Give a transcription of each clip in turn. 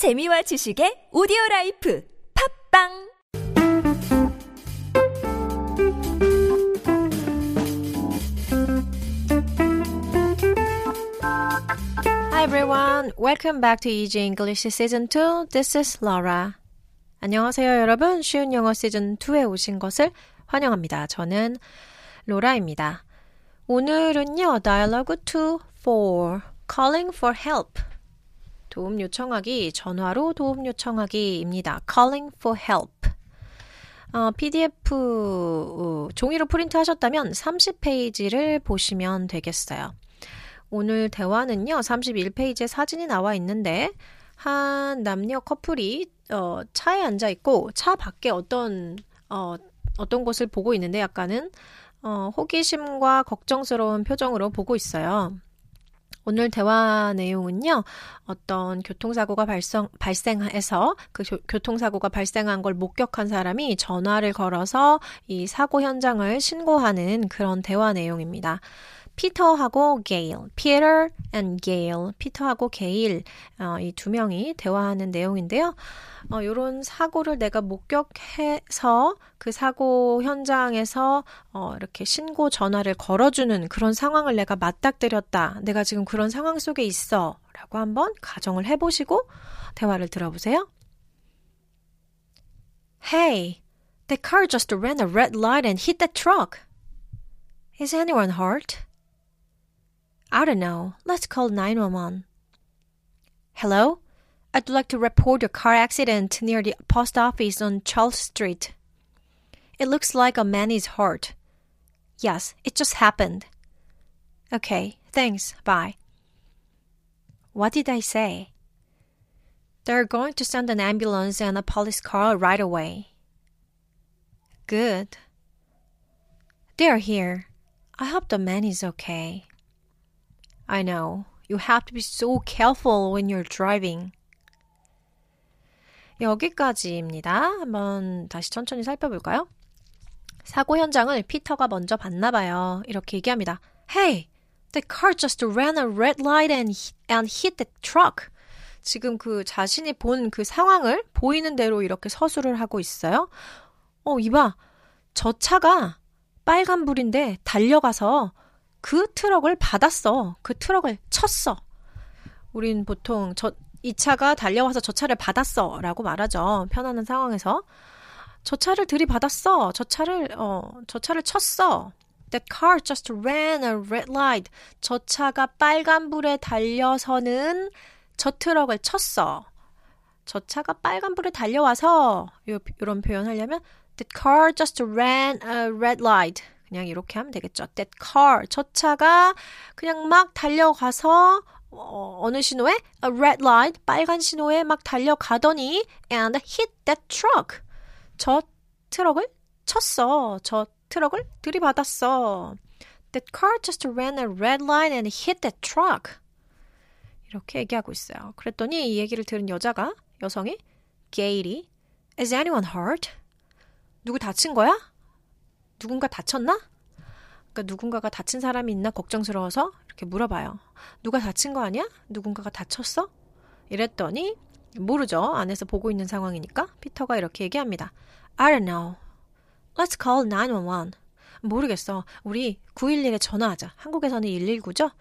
재미와 지식의 오디오 life 팟빵 Hi everyone. Welcome back to Easy English Season 2. This is Laura. 안녕하세요, 여러분. 쉬운 영어 시즌 2에 오신 것을 환영합니다. 저는 로라입니다. 오늘은요, Dialogue 2 4 Calling for help. 도움 요청하기, 전화로 도움 요청하기입니다. Calling for help. 어, PDF 어, 종이로 프린트 하셨다면 30페이지를 보시면 되겠어요. 오늘 대화는요, 31페이지에 사진이 나와 있는데, 한 남녀 커플이, 어, 차에 앉아 있고, 차 밖에 어떤, 어, 어떤 곳을 보고 있는데, 약간은, 어, 호기심과 걱정스러운 표정으로 보고 있어요. 오늘 대화 내용은요, 어떤 교통사고가 발생, 발생해서 그 교, 교통사고가 발생한 걸 목격한 사람이 전화를 걸어서 이 사고 현장을 신고하는 그런 대화 내용입니다. 피터하고 게일, 피터 and 게일, 피터하고 게일 어, 이 두 명이 대화하는 내용인데요. 어, 이런 사고를 내가 목격해서 그 사고 현장에서 어, 이렇게 신고 전화를 걸어주는 그런 상황을 내가 맞닥뜨렸다. 내가 지금 그런 상황 속에 있어. 라고 한번 가정을 해보시고 대화를 들어보세요. Hey, the car just ran a red light and hit the truck. Is anyone hurt? I don't know. Let's call 911. Hello? I'd like to report a car accident near the post office on Charles Street. It looks like a man is hurt. Yes, it just happened. Okay, thanks. Bye. What did I say? They're going to send an ambulance and a police car right away. Good. They're here. I hope the man is okay. I know. You have to be so careful when you're driving. 여기까지입니다. 한번 다시 천천히 살펴볼까요? 사고 현장을 피터가 먼저 봤나 봐요. 이렇게 얘기합니다. Hey, the car just ran a red light and, and hit the truck. 지금 그 자신이 본 그 상황을 보이는 대로 이렇게 서술을 하고 있어요. 어, 이봐. 저 차가 빨간불인데 달려가서 그 트럭을 받았어. 그 트럭을 쳤어. 우린 보통 저, 이 차가 달려와서 저 차를 받았어. 라고 말하죠. 편안한 상황에서. 저 차를 들이받았어. 저 차를, 어, 저 차를 쳤어. That car just ran a red light. 저 차가 빨간불에 달려서는 저 트럭을 쳤어. 저 차가 빨간불에 달려와서, 요, 요런 표현 하려면, That car just ran a red light. 그냥 이렇게 하면 되겠죠. That car. 저 차가 그냥 막 달려가서 어, 어느 신호에? A red light. 빨간 신호에 막 달려가더니 and hit that truck. 저 트럭을 쳤어. 저 트럭을 들이받았어. That car just ran a red line and hit that truck. 이렇게 얘기하고 있어요. 그랬더니 이 얘기를 들은 여자가, 여성이, 게일이, Is anyone hurt? 누구 다친 거야? 누군가 다쳤나? 그러니까 누군가가 다친 사람이 있나 걱정스러워서 이렇게 물어봐요. 누가 다친 거 아니야? 누군가가 다쳤어? 이랬더니 모르죠. 안에서 보고 있는 상황이니까 피터가 이렇게 얘기합니다. I don't know. Let's call 911. 모르겠어. 우리 911에 전화하자. 한국에서는 119죠?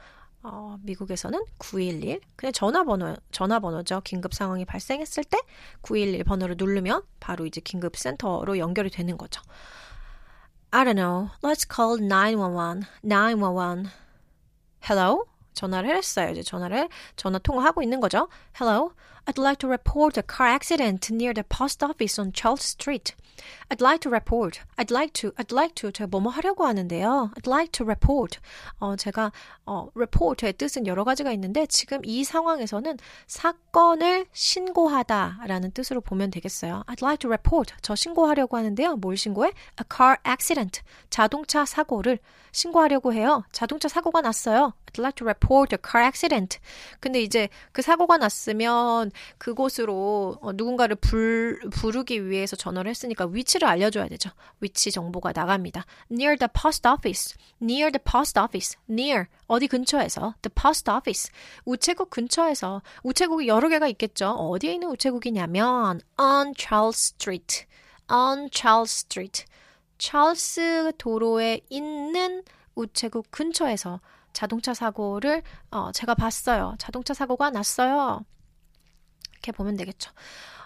어, 미국에서는 911. 그냥 전화번호, 전화번호죠. 긴급 상황이 발생했을 때 911 번호를 누르면 바로 이제 긴급 센터로 연결이 되는 거죠. I don't know. Let's call 911. 911. Hello? 전화를 했어요. 이제 전화를 전화 통화하고 있는 거죠. Hello. I'd like to report a car accident near the post office on Charles Street. I'd like to report. I'd like to. I'd like to. 제가 뭐뭐 하려고 하는데요. I'd like to report. 어, 제가 어, report의 뜻은 여러 가지가 있는데 지금 이 상황에서는 사건을 신고하다라는 뜻으로 보면 되겠어요. I'd like to report. 저 신고하려고 하는데요. 뭘 신고해? A car accident. 자동차 사고를 신고하려고 해요. 자동차 사고가 났어요. I'd like to report a car accident. 근데 이제 그 사고가 났으면 그곳으로 어, 누군가를 불, 부르기 위해서 전화를 했으니까 위치를 알려줘야 되죠. 위치 정보가 나갑니다. near the post office, near the post office, near 어디 근처에서 the post office 우체국 근처에서 우체국이 여러 개가 있겠죠. 어디에 있는 우체국이냐면 on Charles Street, on Charles Street, 찰스 도로에 있는 우체국 근처에서 자동차 사고를 어, 제가 봤어요. 자동차 사고가 났어요. 이렇게 보면 되겠죠.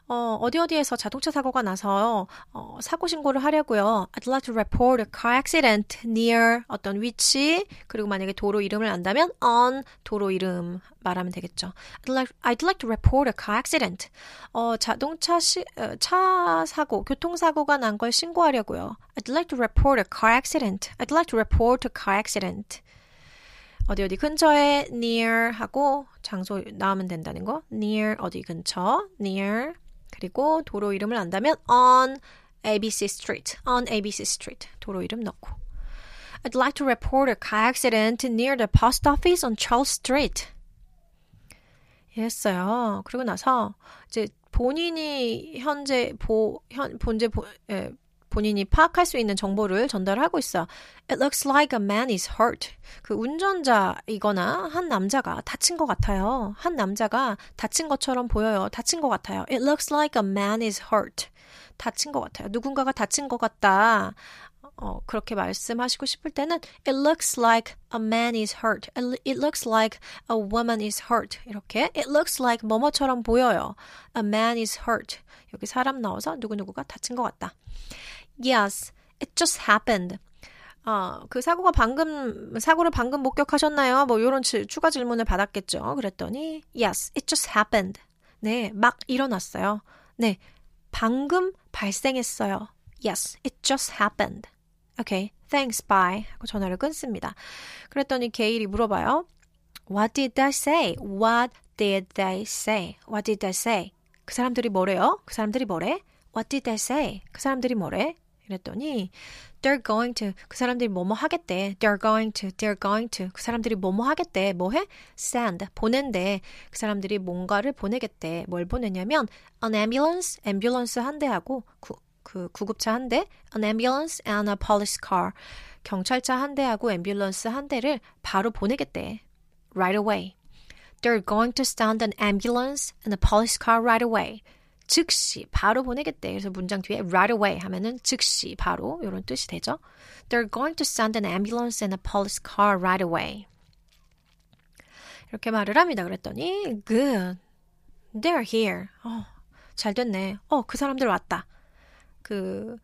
어, 어디 어디에서 자동차 사고가 나서 어, 사고 신고를 하려고요. I'd like to report a car accident near 어떤 위치 그리고 만약에 도로 이름을 안다면 on 도로 이름 말하면 되겠죠. I'd like, I'd like to report a car accident. 어, 자동차 시, 어, 차 사고, 교통사고가 난 걸 신고하려고요. I'd like to report a car accident. I'd like to report a car accident. 어디 어디 근처에 near 하고 장소 나오면 된다는 거. near 어디 근처 near 그리고 도로 이름을 안다면 on ABC Street, on ABC Street 도로 이름 넣고 I'd like to report a car accident near the post office on Charles Street. 이랬어요. 그리고 나서 이제 본인이 현재 보, 현, 본제 보, 예, 본인이 파악할 수 있는 정보를 전달하고 있어. It looks like a man is hurt. 그 운전자이거나 한 남자가 다친 것 같아요. 한 남자가 다친 것처럼 보여요. 다친 것 같아요. It looks like a man is hurt. 다친 것 같아요. 누군가가 다친 것 같다. 어, 그렇게 말씀하시고 싶을 때는 It looks like a man is hurt. It looks like a woman is hurt. 이렇게 It looks like 뭐뭐처럼 보여요. A man is hurt. 여기 사람 나와서 누구누구가 다친 것 같다. Yes, it just happened. 어, 그 사고가 방금, 사고를 방금 목격하셨나요? 뭐, 요런 추가 질문을 받았겠죠. 그랬더니, yes, it just happened. 네, 막 일어났어요. 네, 방금 발생했어요. Yes, it just happened. Okay, thanks, bye. 하고 전화를 끊습니다. 그랬더니 게일이 물어봐요. What did they say? What did they say? What did they say? 그 사람들이 뭐래요? 그 사람들이 뭐래? What did they say? 그 사람들이 뭐래? 이랬더니 they're going to 그 사람들이 뭐뭐 하겠대. they're going to they're going to 그 사람들이 뭐뭐 하겠대. 뭐 해? send 보낸대. 그 사람들이 뭔가를 보내겠대. 뭘 보내냐면 an ambulance ambulance 한 대하고 구, 그 구급차 한 대, an ambulance and a police car 경찰차 한 대하고 앰뷸런스 한 대를 바로 보내겠대. right away. They're going to send an ambulance and a police car right away. 즉시 바로 보내겠대. 그래서 문장 뒤에 right away 하면은 즉시 바로 이런 뜻이 되죠. They're going to send an ambulance and a police car right away. 이렇게 말을 합니다. 그랬더니 good. They're here. 어, 잘 됐네. 어, 그 사람들 왔다. 그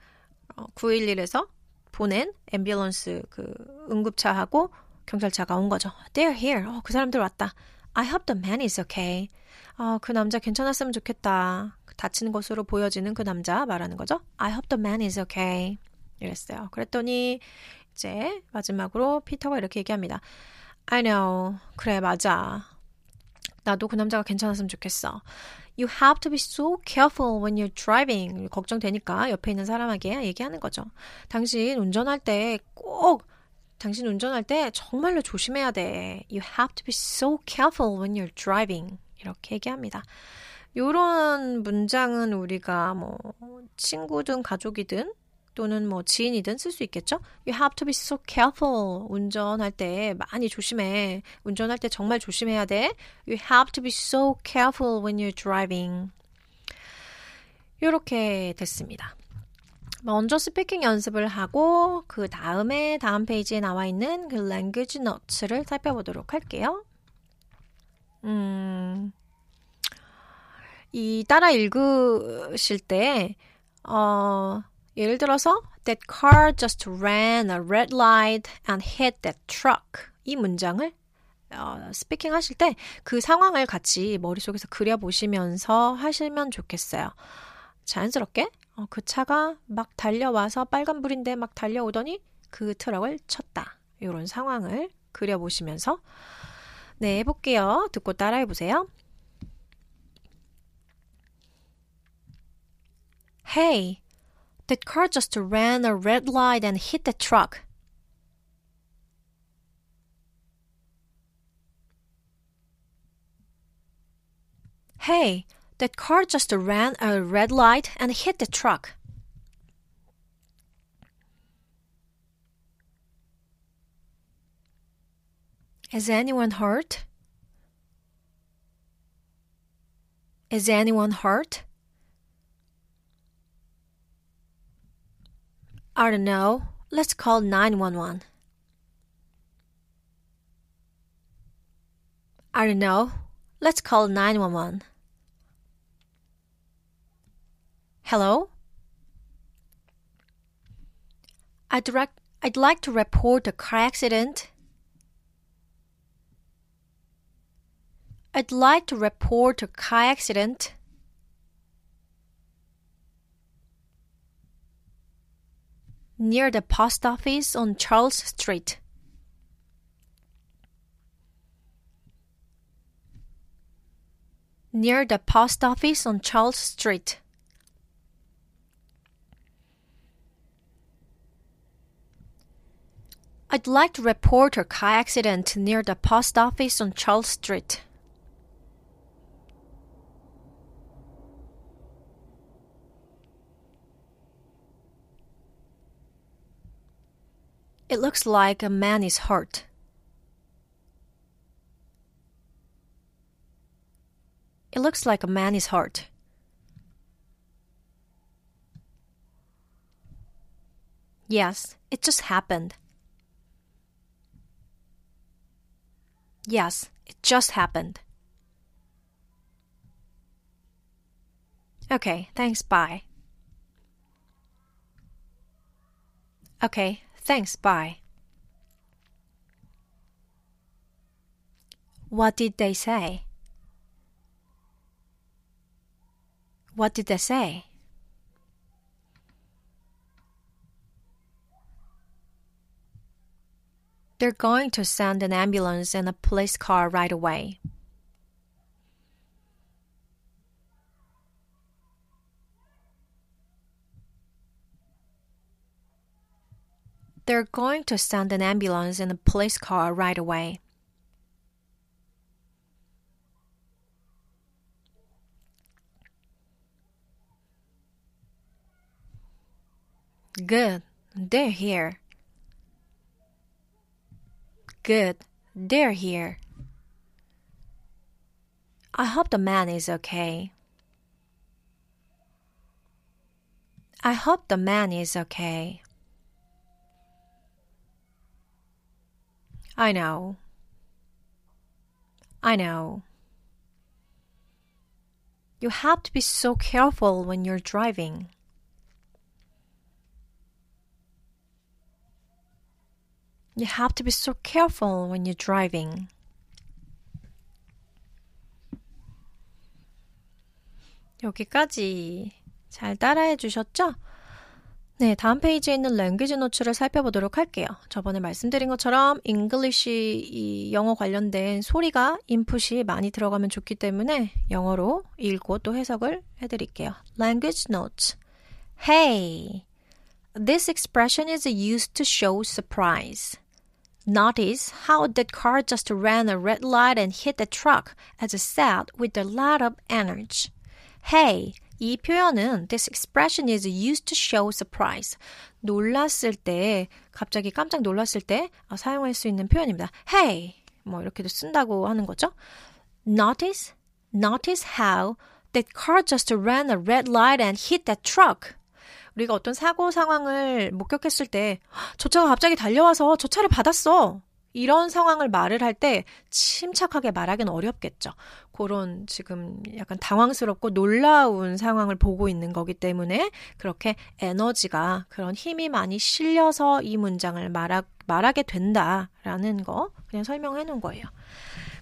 어, 911에서 보낸 앰뷸런스 그 응급차하고 경찰차가 온 거죠. They're here. 어, 그 사람들 왔다. I hope the man is okay. 아, 그 남자 괜찮았으면 좋겠다. 다친 것으로 보여지는 그 남자 말하는 거죠. I hope the man is okay. 이랬어요. 그랬더니 이제 마지막으로 피터가 이렇게 얘기합니다. I know. 그래, 맞아. 나도 그 남자가 괜찮았으면 좋겠어. You have to be so careful when you're driving. 걱정되니까 옆에 있는 사람에게 얘기하는 거죠. 당신 운전할 때 꼭 당신 운전할 때 정말로 조심해야 돼. You have to be so careful when you're driving. 이렇게 얘기합니다. 요런 문장은 우리가 뭐 친구든 가족이든 또는 뭐 지인이든 쓸 수 있겠죠? You have to be so careful. 운전할 때 많이 조심해. 운전할 때 정말 조심해야 돼. You have to be so careful when you're driving. 이렇게 됐습니다. 먼저 스피킹 연습을 하고 그 다음에 다음 페이지에 나와 있는 그 language notes를 살펴보도록 할게요. 음, 이 따라 읽으실 때, 어, 예를 들어서 That car just ran a red light and hit that truck. 이 문장을 어, 스피킹 하실 때 그 상황을 같이 머릿속에서 그려보시면서 하시면 좋겠어요. 자연스럽게 어, 그 차가 막 달려와서 빨간불인데 막 달려오더니 그 트럭을 쳤다. 이런 상황을 그려보시면서 네, 해볼게요. 듣고 따라해보세요. Hey, that car just ran a red light and hit the truck. Hey, That car just ran a red light and hit the truck. Is anyone hurt? Is anyone hurt? I don't know. Let's call 911. I don't know. Let's call 911. Hello? I'd, direct, I'd like to report a car accident. I'd like to report a car accident. Near the post office on Charles Street. Near the post office on Charles Street. I'd like to report a car accident near the post office on Charles Street. It looks like a man is hurt. It looks like a man is hurt. Yes, it just happened. Yes, it just happened. Okay, thanks, bye. Okay, thanks, bye. What did they say? What did they say? They're going to send an ambulance and a police car right away. They're going to send an ambulance and a police car right away. Good. They're here. Good. They're here. I hope the man is okay. I hope the man is okay. I know. I know. You have to be so careful when you're driving. You have to be so careful when you're driving. 여기까지 잘 따라해 주셨죠? 네, 다음 페이지에 있는 랭귀지 노츠를 살펴보도록 할게요. 저번에 말씀드린 것처럼 이 영어 관련된 소리가 인풋이 많이 들어가면 좋기 때문에 영어로 읽고 또 해석을 해드릴게요. Language notes. Hey, this expression is used to show surprise. Notice how that car just ran a red light and hit the truck, as said, with a lot of energy. Hey, 이 표현은 this expression is used to show surprise. 놀랐을 때, 갑자기 깜짝 놀랐을 때 사용할 수 있는 표현입니다. Hey, 뭐 이렇게도 쓴다고 하는 거죠. Notice, notice how that car just ran a red light and hit that truck. 우리가 어떤 사고 상황을 목격했을 때, 저 차가 갑자기 달려와서 저 차를 받았어. 이런 상황을 말을 할 때 침착하게 말하기는 어렵겠죠. 그런 지금 약간 당황스럽고 놀라운 상황을 보고 있는 거기 때문에 그렇게 에너지가 그런 힘이 많이 실려서 이 문장을 말하, 말하게 된다라는 거 그냥 설명해 놓은 거예요.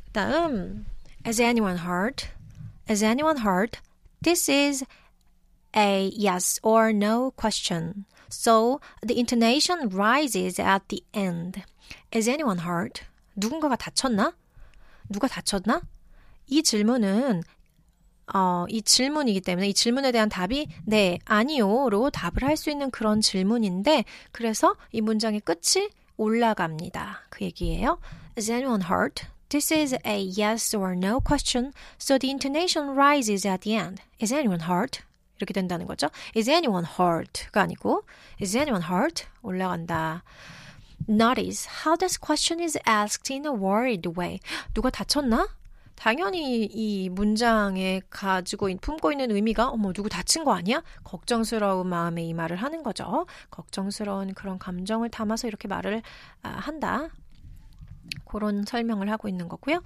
그 다음, Is anyone hurt? Is anyone hurt? This is a yes or no question. So the intonation rises at the end. Is anyone hurt? 누군가가 다쳤나? 누가 다쳤나? 이 질문은 어, 이 질문이기 때문에 이 질문에 대한 답이 네, 아니요로 답을 할 수 있는 그런 질문인데 그래서 이 문장의 끝이 올라갑니다. 그 얘기예요. Is anyone hurt? This is a yes or no question, so the intonation rises at the end. Is anyone hurt? 이렇게 된다는 거죠. Is anyone hurt가 아니고 Is anyone hurt? 올라간다. Notice how this question is asked in a worried way. 누가 다쳤나? 당연히 이 문장에 가지고 품고 있는 의미가 어머 누구 다친 거 아니야? 걱정스러운 마음에 이 말을 하는 거죠. 걱정스러운 그런 감정을 담아서 이렇게 말을 한다. 그런 설명을 하고 있는 거고요.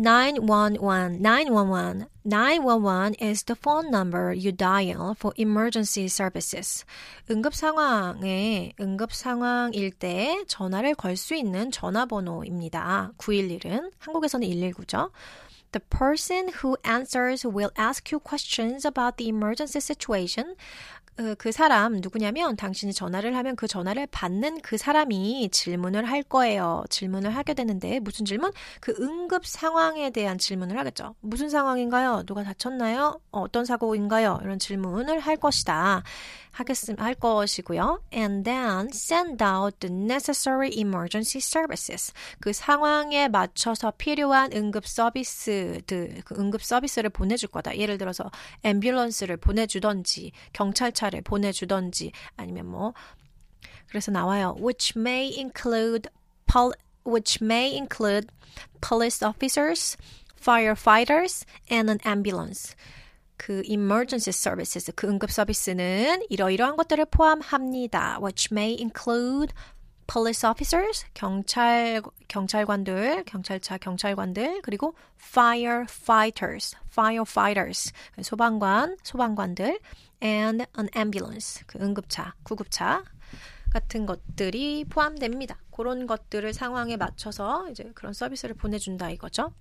911, 911, 911 is the phone number you dial for emergency services. 응급 상황에, 응급 상황일 때 전화를 걸 수 있는 전화번호입니다. 911은 한국에서는 119죠. The person who answers will ask you questions about the emergency situation. 그 사람 누구냐면 당신이 전화를 하면 그 전화를 받는 그 사람이 질문을 할 거예요. 질문을 하게 되는데 무슨 질문? 그 응급 상황에 대한 질문을 하겠죠. 무슨 상황인가요? 누가 다쳤나요? 어, 떤 사고인가요? 이런 질문을 할 것이다. 하겠음 할 것이고요. And then send out the necessary emergency services. 그 상황에 맞춰서 필요한 응급 서비스들, 그 응급 서비스를 보내줄 거다. 예를 들어서 앰뷸런스를 보내주던지 경찰차 를 보내주던지 아니면 뭐 그래서 나와요. Which may include pol which may include police officers, firefighters, and an ambulance. 그 emergency services, 그 응급 서비스는 이러이러한 것들을 포함합니다. Which may include police officers, 경찰, 경찰관들, 경찰차 경찰관들, 그리고 firefighters, firefighters, 소방관, 소방관들, and an ambulance, 그 응급차, 구급차 같은 것들이 포함됩니다. 그런 것들을 상황에 맞춰서 이제 그런 서비스를 보내준다 이거죠.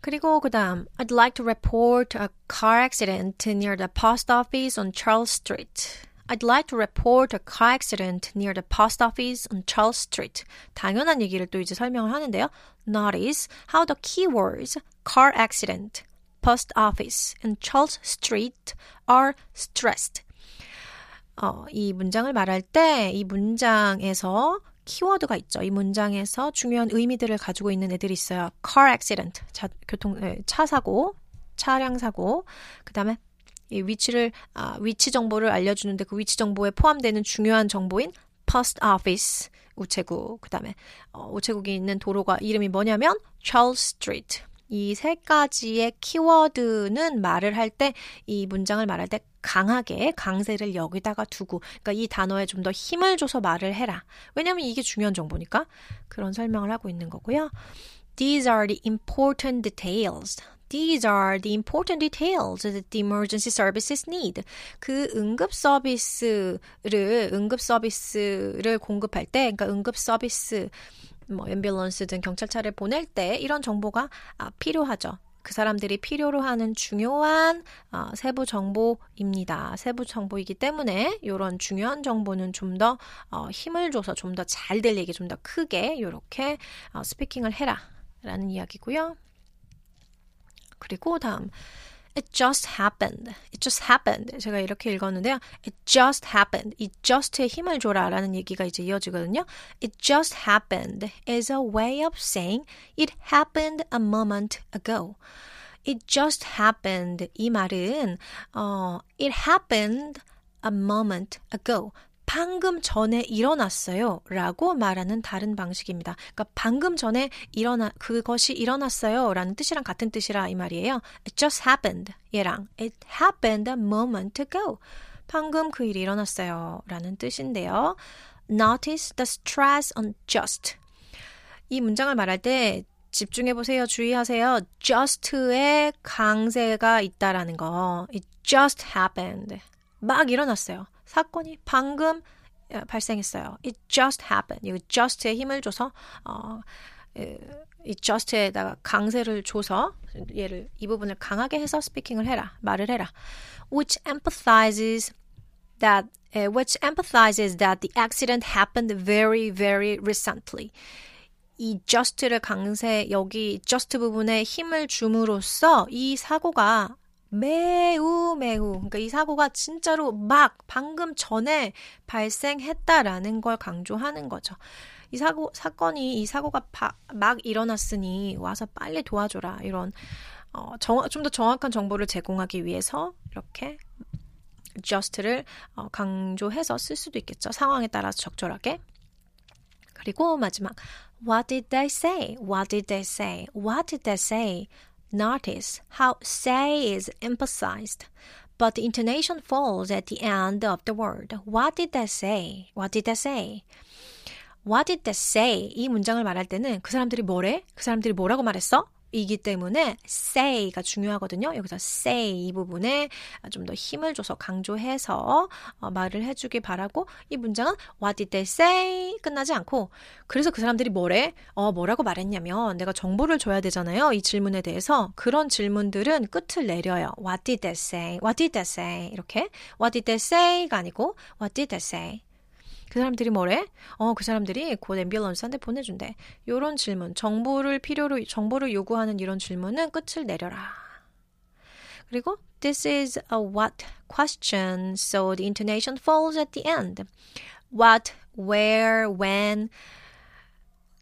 그리고 그다음 I'd like to report a car accident near the post office on Charles Street. I'd like to report a car accident near the post office on Charles Street. 당연한 얘기를 또 이제 설명을 하는데요. Notice how the keywords car accident, post office, and Charles Street are stressed. 어, 이 문장을 말할 때 이 문장에서 키워드가 있죠. 이 문장에서 중요한 의미들을 가지고 있는 애들이 있어요. car accident, 자, 교통, 차 사고, 차량 사고, 그 다음에 이 위치를, 아, 위치 정보를 알려주는데 그 위치 정보에 포함되는 중요한 정보인 post office, 우체국, 그 다음에 어, 우체국이 있는 도로가 이름이 뭐냐면 Charles Street. 이 세 가지의 키워드는 말을 할 때, 이 문장을 말할 때 강하게 강세를 여기다가 두고 그러니까 이 단어에 좀 더 힘을 줘서 말을 해라. 왜냐면 이게 중요한 정보니까 그런 설명을 하고 있는 거고요. These are the important details. These are the important details that the emergency services need. 그 응급 서비스를 응급 서비스를 공급할 때, 그러니까 응급 서비스 뭐 앰뷸런스든 경찰차를 보낼 때 이런 정보가 아, 필요하죠. 그 사람들이 필요로 하는 중요한 어, 세부 정보입니다. 세부 정보이기 때문에 이런 중요한 정보는 좀더 어, 힘을 줘서 좀 더잘 들리게 좀더 크게 이렇게 어, 스피킹을 해라라는 이야기고요. 그리고 다음 It just happened. It just happened. 제가 이렇게 읽었는데요. It just happened. 이 just에 힘을 줘라라는 얘기가 이제 이어지거든요. It just happened is a way of saying it happened a moment ago. It just happened. 이 말은 어, it happened a moment ago. 방금 전에 일어났어요. 라고 말하는 다른 방식입니다. 그러니까 방금 전에 일어나, 그것이 일어났어요. 라는 뜻이랑 같은 뜻이라 이 말이에요. It just happened. 얘랑 It happened a moment ago. 방금 그 일이 일어났어요. 라는 뜻인데요. Notice the stress on just. 이 문장을 말할 때 집중해 보세요. 주의하세요. just의 강세가 있다라는 거. It just happened. 막 일어났어요. 사건이 방금 발생했어요. It just happened. 이 just에 힘을 줘서 어, 이 just에다가 강세를 줘서 얘를 이 부분을 강하게 해서 스피킹을 해라. 말을 해라. Which empathizes that uh, which empathizes that the accident happened very very recently. 이 just를 강세 여기 just 부분에 힘을 줌으로써 이 사고가 매우 매우 그러니까 이 사고가 진짜로 막 방금 전에 발생했다라는 걸 강조하는 거죠. 이 사고 사건이 이 사고가 바, 막 일어났으니 와서 빨리 도와줘라 이런 어, 좀 더 정확한 정보를 제공하기 위해서 이렇게 just를 어, 강조해서 쓸 수도 있겠죠. 상황에 따라서 적절하게. 그리고 마지막 What did they say? What did they say? What did they say? Notice how say is emphasized, but the intonation falls at the end of the word. What did they say? What did they say? What did they say? 이 문장을 말할 때는 그 사람들이 뭐래? 그 사람들이 뭐라고 말했어? 이기 때문에 say가 중요하거든요. 여기서 say 이 부분에 좀 더 힘을 줘서 강조해서 어, 말을 해주길 바라고 이 문장은 what did they say 끝나지 않고 그래서 그 사람들이 뭐래? 어 뭐라고 말했냐면 내가 정보를 줘야 되잖아요. 이 질문에 대해서 그런 질문들은 끝을 내려요. what did they say? what did they say? 이렇게 what did they say가 아니고 what did they say? 그 사람들이 뭐래? 어, 그 사람들이 곧 앰뷸런스한테 보내준대. 요런 질문, 정보를 필요로, 정보를 요구하는 이런 질문은 끝을 내려라. 그리고 this is a what question, so the intonation falls at the end. What, where, when,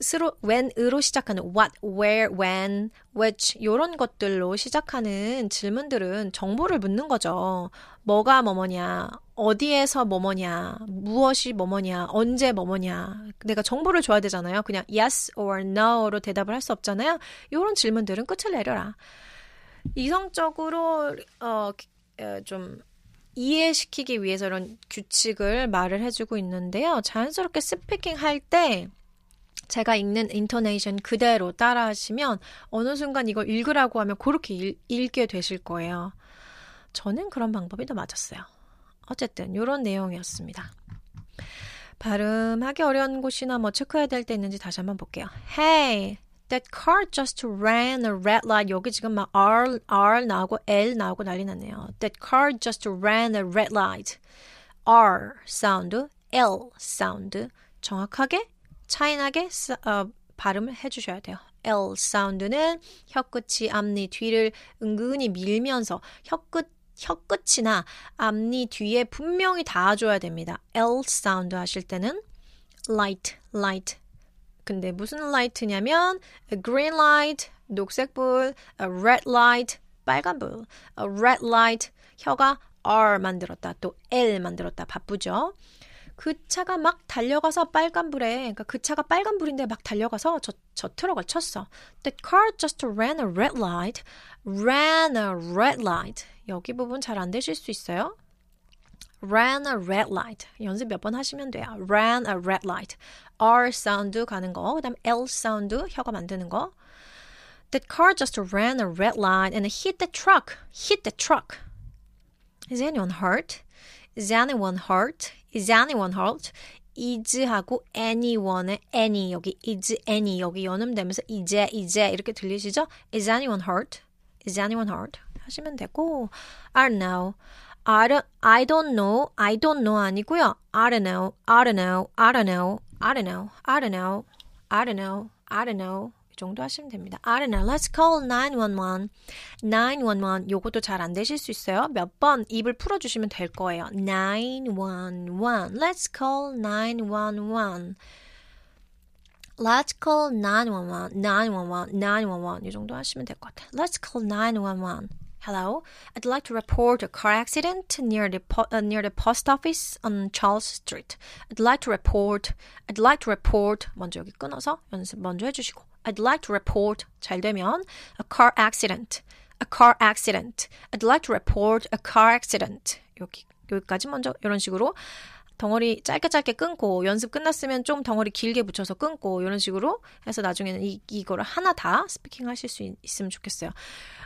스로 when으로 시작하는 what, where, when, which 이런 것들로 시작하는 질문들은 정보를 묻는 거죠. 뭐가 뭐뭐냐, 어디에서 뭐뭐냐, 무엇이 뭐뭐냐, 언제 뭐뭐냐. 내가 정보를 줘야 되잖아요. 그냥 yes or no로 대답을 할 수 없잖아요. 이런 질문들은 끝을 내려라. 이성적으로 어, 좀 이해시키기 위해서 이런 규칙을 말을 해주고 있는데요. 자연스럽게 speaking 할 때 제가 읽는 intonation 그대로 따라 하시면 어느 순간 이걸 읽으라고 하면 그렇게 읽, 읽게 되실 거예요. 저는 그런 방법이 더 맞았어요. 어쨌든 이런 내용이었습니다. 발음하기 어려운 곳이나 뭐 체크해야 될 때 있는지 다시 한번 볼게요. Hey, that car just ran a red light. 여기 지금 막 R, R 나오고 L 나오고 난리 났네요. That car just ran a red light. R sound, L sound. 정확하게 차이나게 어, 발음을 해주셔야 돼요. L sound는 혀끝이 앞니 뒤를 은근히 밀면서 혀끝 혀끝이나 앞니 뒤에 분명히 닿아줘야 됩니다. L sound 하실 때는 light, light. 근데 무슨 light냐면 a green light, 녹색불, a red light, 빨간불, a red light, 혀가 R 만들었다, 또 L 만들었다, 바쁘죠? 그 차가 막 달려가서 빨간불에, 그러니까 그 차가 빨간불인데 막 달려가서 저, 저 트럭을 쳤어. That car just ran a red light. ran a red light. 여기 부분 잘 안 되실 수 있어요. ran a red light. 연습 몇 번 하시면 돼요. ran a red light. R sound 가는 거. 그 다음 L sound 혀가 만드는 거. That car just ran a red light and hit the truck. Hit the truck. Is anyone hurt? Is anyone hurt? Is anyone hurt? is하고 anyone의 any 여기 is any 여기 연음되면서 이제 이제 이렇게 들리시죠? Is anyone hurt? Is anyone hurt? 하시면 되고 I don't know. I don't, I don't know. I don't know 아니고요. I don't know. I don't know. I don't know. I don't know. I don't know. I don't know. I don't know. 이 정도 하시면 됩니다. Know. Let's call 911. 911. 요것도 잘 안 되실 수 있어요. 몇 번 입을 풀어주시면 될 거예요. 911. Let's call 911. Let's call 911. 911. 911. 이 정도 하시면 될 것 같아요. Let's call 911. Hello, I'd like to report a car accident near the po- uh, near the post office on Charles Street. I'd like to report. I'd like to report. 먼저 여기 끊어서 연습 먼저 해주시고. I'd like to report. 잘 되면 a car accident. A car accident. I'd like to report a car accident. 여기 여기까지 먼저 이런 식으로 덩어리 짧게 짧게 끊고 연습 끝났으면 좀 덩어리 길게 붙여서 끊고 이런 식으로 해서 나중에는 이, 이거를 하나 다 스피킹 하실 수 있, 으면 좋겠어요.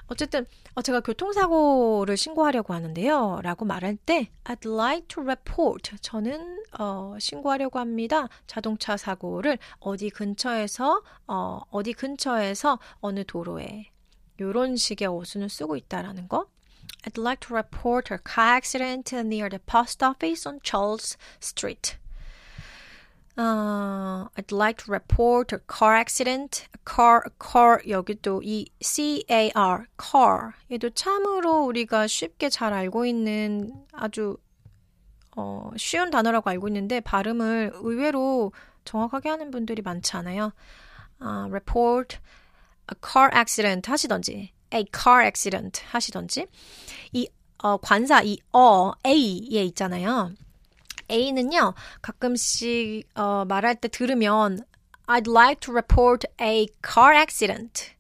어쨌든 어, 제가 교통사고를 신고하려고 하는데요. 라고 말할 때 I'd like to report. 저는 어, 신고하려고 합니다. 자동차 사고를 어디 근처에서 어, 어디 근처에서 어느 도로에 이런 식의 어순을 쓰고 있다라는 거. I'd like to report a car accident near the post office on Charles Street. Uh, I'd like to report a car accident. A car, a car 여기 또이 C-A-R, car. 얘도 참으로 우리가 쉽게 잘 알고 있는 아주 어, 쉬운 단어라고 알고 있는데 발음을 의외로 정확하게 하는 분들이 많지 않아요. 아, report a car accident 하시던지 a car accident 하시던지 이 어, 관사 이 어, A에 있잖아요. A는요, 가끔씩 어, 말할 때 들으면 I'd like to report a car accident.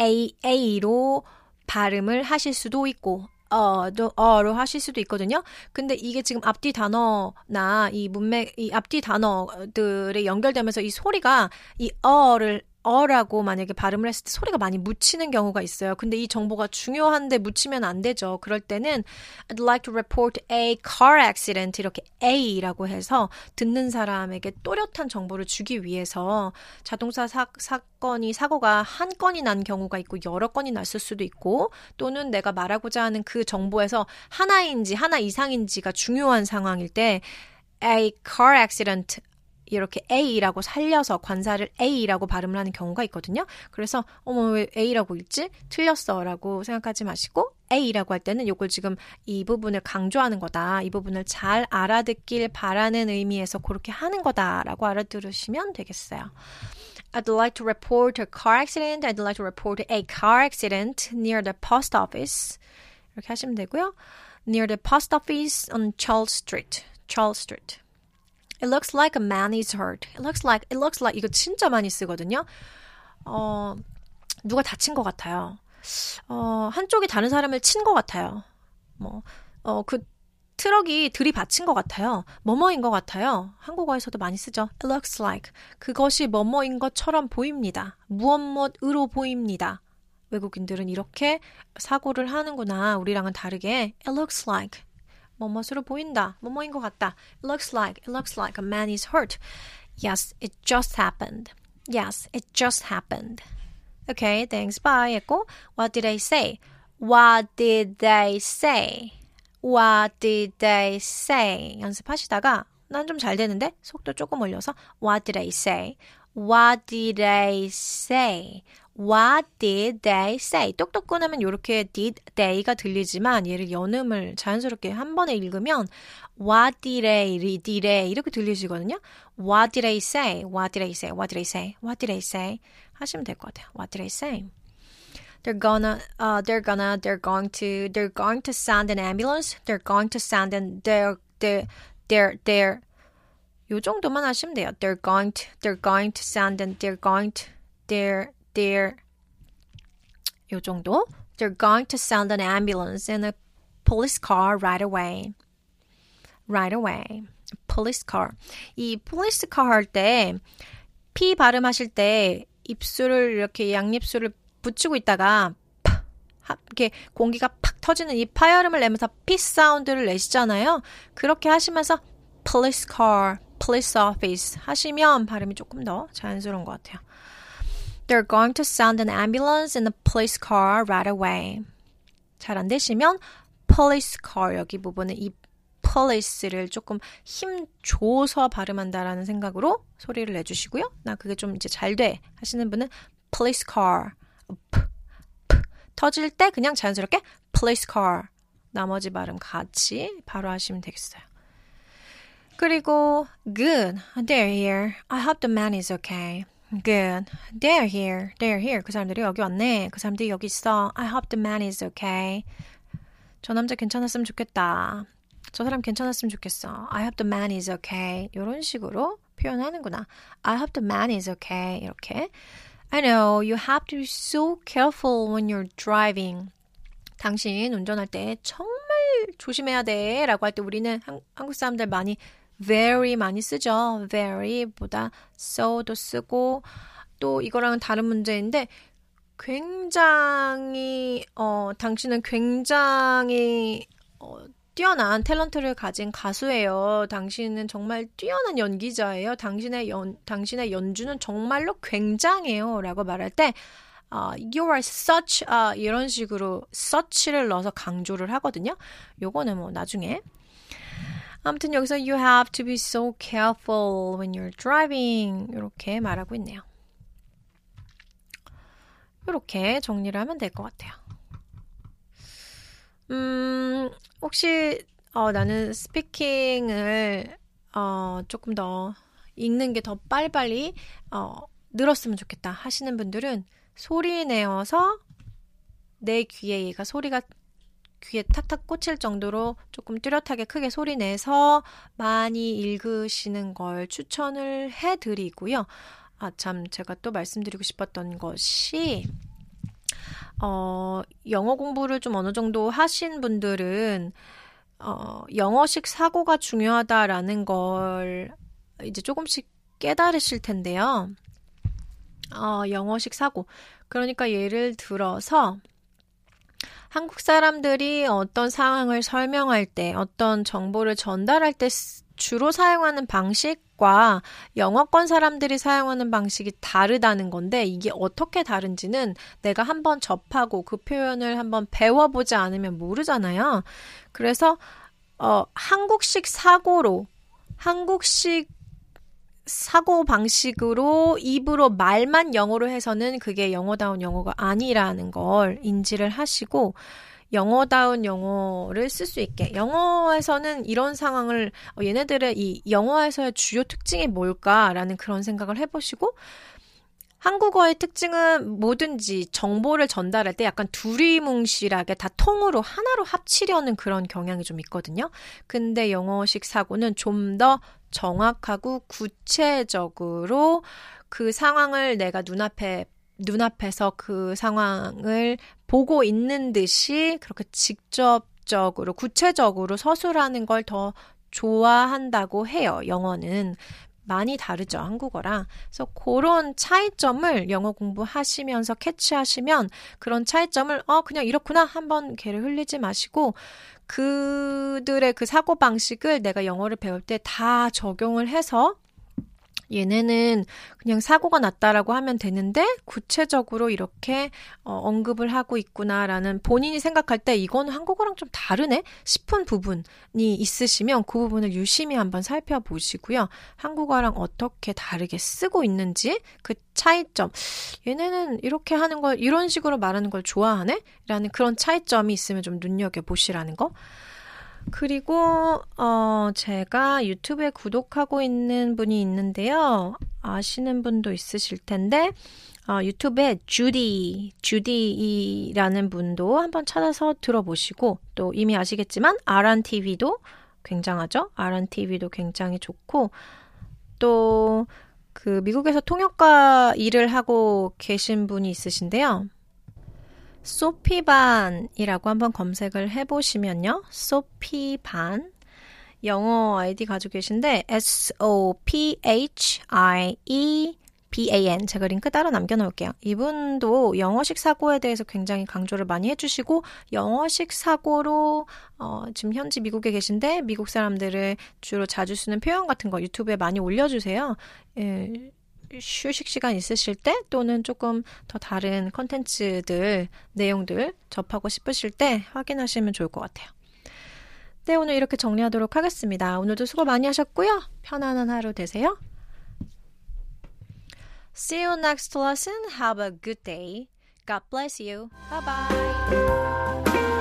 A, A로 발음을 하실 수도 있고, 어도 어로 하실 수도 있거든요. 근데 이게 지금 앞뒤 단어나 이 문맥 이 앞뒤 단어들에 연결되면서 이 소리가 이 어를 어라고 만약에 발음을 했을 때 소리가 많이 묻히는 경우가 있어요. 근데 이 정보가 중요한데 묻히면 안 되죠. 그럴 때는 I'd like to report a car accident 이렇게 A라고 해서 듣는 사람에게 또렷한 정보를 주기 위해서 자동차 사, 사건이 사고가 한 건이 난 경우가 있고 여러 건이 났을 수도 있고 또는 내가 말하고자 하는 그 정보에서 하나인지 하나 이상인지가 중요한 상황일 때 a car accident 이렇게 A라고 살려서 관사를 A라고 발음을 하는 경우가 있거든요. 그래서 어머 왜 A라고 읽지? 틀렸어라고 생각하지 마시고 A라고 할 때는 이걸 지금 이 부분을 강조하는 거다. 이 부분을 잘 알아듣길 바라는 의미에서 그렇게 하는 거다라고 알아들으시면 되겠어요. I'd like to report a car accident. I'd like to report a car accident near the post office. 이렇게 하시면 되고요. Near the post office on Charles Street. Charles Street. It looks like a man is hurt. It looks like, it looks like, 이거 진짜 많이 쓰거든요. 어, 누가 다친 것 같아요. 어, 한쪽이 다른 사람을 친 것 같아요. 뭐, 어, 그 트럭이 들이받친 것 같아요. 뭐뭐인 것 같아요. 한국어에서도 많이 쓰죠. It looks like. 그것이 뭐뭐인 것처럼 보입니다. 무엇 무엇으로 보입니다. 외국인들은 이렇게 사고를 하는구나. 우리랑은 다르게. It looks like. 뭐뭐으로 보인다. 뭐뭐인 것 같다. It looks like, it looks like a man is hurt. Yes, it just happened. Yes, it just happened. Okay, thanks, bye. 했고, what did I say? What did they say? What did they say? 연습하시다가 난 좀 잘 되는데 속도 조금 올려서 What did I say? What did they say? What did they say? 똑똑 끊으면 이렇게 did they가 들리지만 얘를 연음을 자연스럽게 한 번에 읽으면 What did they, did they 이렇게 들리시거든요. What did they say? What did they say? What did they say? What did they say? 하시면 될 것 같아요. What did they say? They're gonna, uh, they're gonna, they're going to, they're going to send an ambulance. They're going to send an, they're, they're, they're, they're. 요 정도만 하시면 돼요. They're going to, they're going to send an, they're going to, they're, they're 요 정도. They're going to send an ambulance and a police car right away. Right away. Police car. 이 police car 할 때 P 발음하실 때 입술을 이렇게 양입술을 붙이고 있다가 팍 이렇게 공기가 팍 터지는 이 파열음을 내면서 P 사운드를 내시잖아요. 그렇게 하시면서 police car, police office 하시면 발음이 조금 더 자연스러운 것 같아요. They're going to send an ambulance and a police car right away. 잘 안 되시면 police car 여기 부분은 이 police를 조금 힘 줘서 발음한다라는 생각으로 소리를 내주시고요. 나 그게 좀 이제 잘 돼 하시는 분은 police car p, p, 터질 때 그냥 자연스럽게 police car 나머지 발음 같이 바로 하시면 되겠어요. 그리고 good, they're here. I hope the man is okay. Good. They're here. They're here. 그 사람들이 여기 왔네. 그 사람들이 여기 있어. I hope the man is okay. 저 남자 괜찮았으면 좋겠다. 저 사람 괜찮았으면 좋겠어. I hope the man is okay. 이런 식으로 표현하는구나. I hope the man is okay. 이렇게. I know you have to be so careful when you're driving. 당신 운전할 때 정말 조심해야 돼. 라고 할 때 우리는 한, 한국 사람들 많이 very 많이 쓰죠. very보다 so도 쓰고 또 이거랑은 다른 문제인데 굉장히 어 당신은 굉장히 어 뛰어난 탤런트를 가진 가수예요. 당신은 정말 뛰어난 연기자예요. 당신의 연 당신의 연주는 정말로 굉장해요라고 말할 때 어, you are such 아, 이런 식으로 such를 넣어서 강조를 하거든요. 요거는 뭐 나중에 아무튼 여기서 you have to be so careful when you're driving 이렇게 말하고 있네요. 이렇게 정리를 하면 될 것 같아요. 음, 혹시 어, 나는 스피킹을 어, 조금 더 읽는 게 더 빨리빨리 어, 늘었으면 좋겠다 하시는 분들은 소리 내어서 내 귀에 얘가 소리가 귀에 탁탁 꽂힐 정도로 조금 뚜렷하게 크게 소리 내서 많이 읽으시는 걸 추천을 해드리고요. 아, 참, 제가 또 말씀드리고 싶었던 것이, 어, 영어 공부를 좀 어느 정도 하신 분들은, 어, 영어식 사고가 중요하다라는 걸 이제 조금씩 깨달으실 텐데요. 어, 영어식 사고. 그러니까 예를 들어서, 한국 사람들이 어떤 상황을 설명할 때, 어떤 정보를 전달할 때 주로 사용하는 방식과 영어권 사람들이 사용하는 방식이 다르다는 건데, 이게 어떻게 다른지는 내가 한번 접하고 그 표현을 한번 배워보지 않으면 모르잖아요. 그래서, 어, 한국식 사고로, 한국식 사고 방식으로 입으로 말만 영어로 해서는 그게 영어다운 영어가 아니라는 걸 인지를 하시고 영어다운 영어를 쓸 수 있게 영어에서는 이런 상황을 어, 얘네들의 이 영어에서의 주요 특징이 뭘까라는 그런 생각을 해보시고 한국어의 특징은 뭐든지 정보를 전달할 때 약간 두리뭉실하게 다 통으로 하나로 합치려는 그런 경향이 좀 있거든요. 근데 영어식 사고는 좀 더 정확하고 구체적으로 그 상황을 내가 눈앞에 눈앞에서 그 상황을 보고 있는 듯이 그렇게 직접적으로 구체적으로 서술하는 걸 더 좋아한다고 해요. 영어는 많이 다르죠. 한국어랑. 그래서 그런 차이점을 영어 공부하시면서 캐치하시면 그런 차이점을 어 그냥 이렇구나 한번 개를 흘리지 마시고 그들의 그 사고 방식을 내가 영어를 배울 때 다 적용을 해서 얘네는 그냥 사고가 났다라고 하면 되는데 구체적으로 이렇게 어, 언급을 하고 있구나라는 본인이 생각할 때 이거는 한국어랑 좀 다르네 싶은 부분이 있으시면 그 부분을 유심히 한번 살펴보시고요. 한국어랑 어떻게 다르게 쓰고 있는지 그 차이점. 얘네는 이렇게 하는 걸 이런 식으로 말하는 걸 좋아하네? 라는 그런 차이점이 있으면 좀 눈여겨 보시라는 거. 그리고 어 제가 유튜브에 구독하고 있는 분이 있는데요. 아시는 분도 있으실 텐데 어, 유튜브에 주디, 주디라는 분도 한번 찾아서 들어보시고 또 이미 아시겠지만 아란 TV도 굉장하죠. 아란 TV도 굉장히 좋고 또 그 미국에서 통역가 일을 하고 계신 분이 있으신데요. 소피반이라고 한번 검색을 해보시면요. 소피반. 영어 아이디 가지고 계신데, S-O-P-H-I-E BAN. 제가 링크 따로 남겨놓을게요. 이분도 영어식 사고에 대해서 굉장히 강조를 많이 해주시고, 영어식 사고로, 어, 지금 현지 미국에 계신데, 미국 사람들을 주로 자주 쓰는 표현 같은 거 유튜브에 많이 올려주세요. 예, 휴식 시간 있으실 때 또는 조금 더 다른 컨텐츠들, 내용들 접하고 싶으실 때 확인하시면 좋을 것 같아요. 네, 오늘 이렇게 정리하도록 하겠습니다. 오늘도 수고 많이 하셨고요. 편안한 하루 되세요. See you next lesson. Have a good day. God bless you. Bye bye.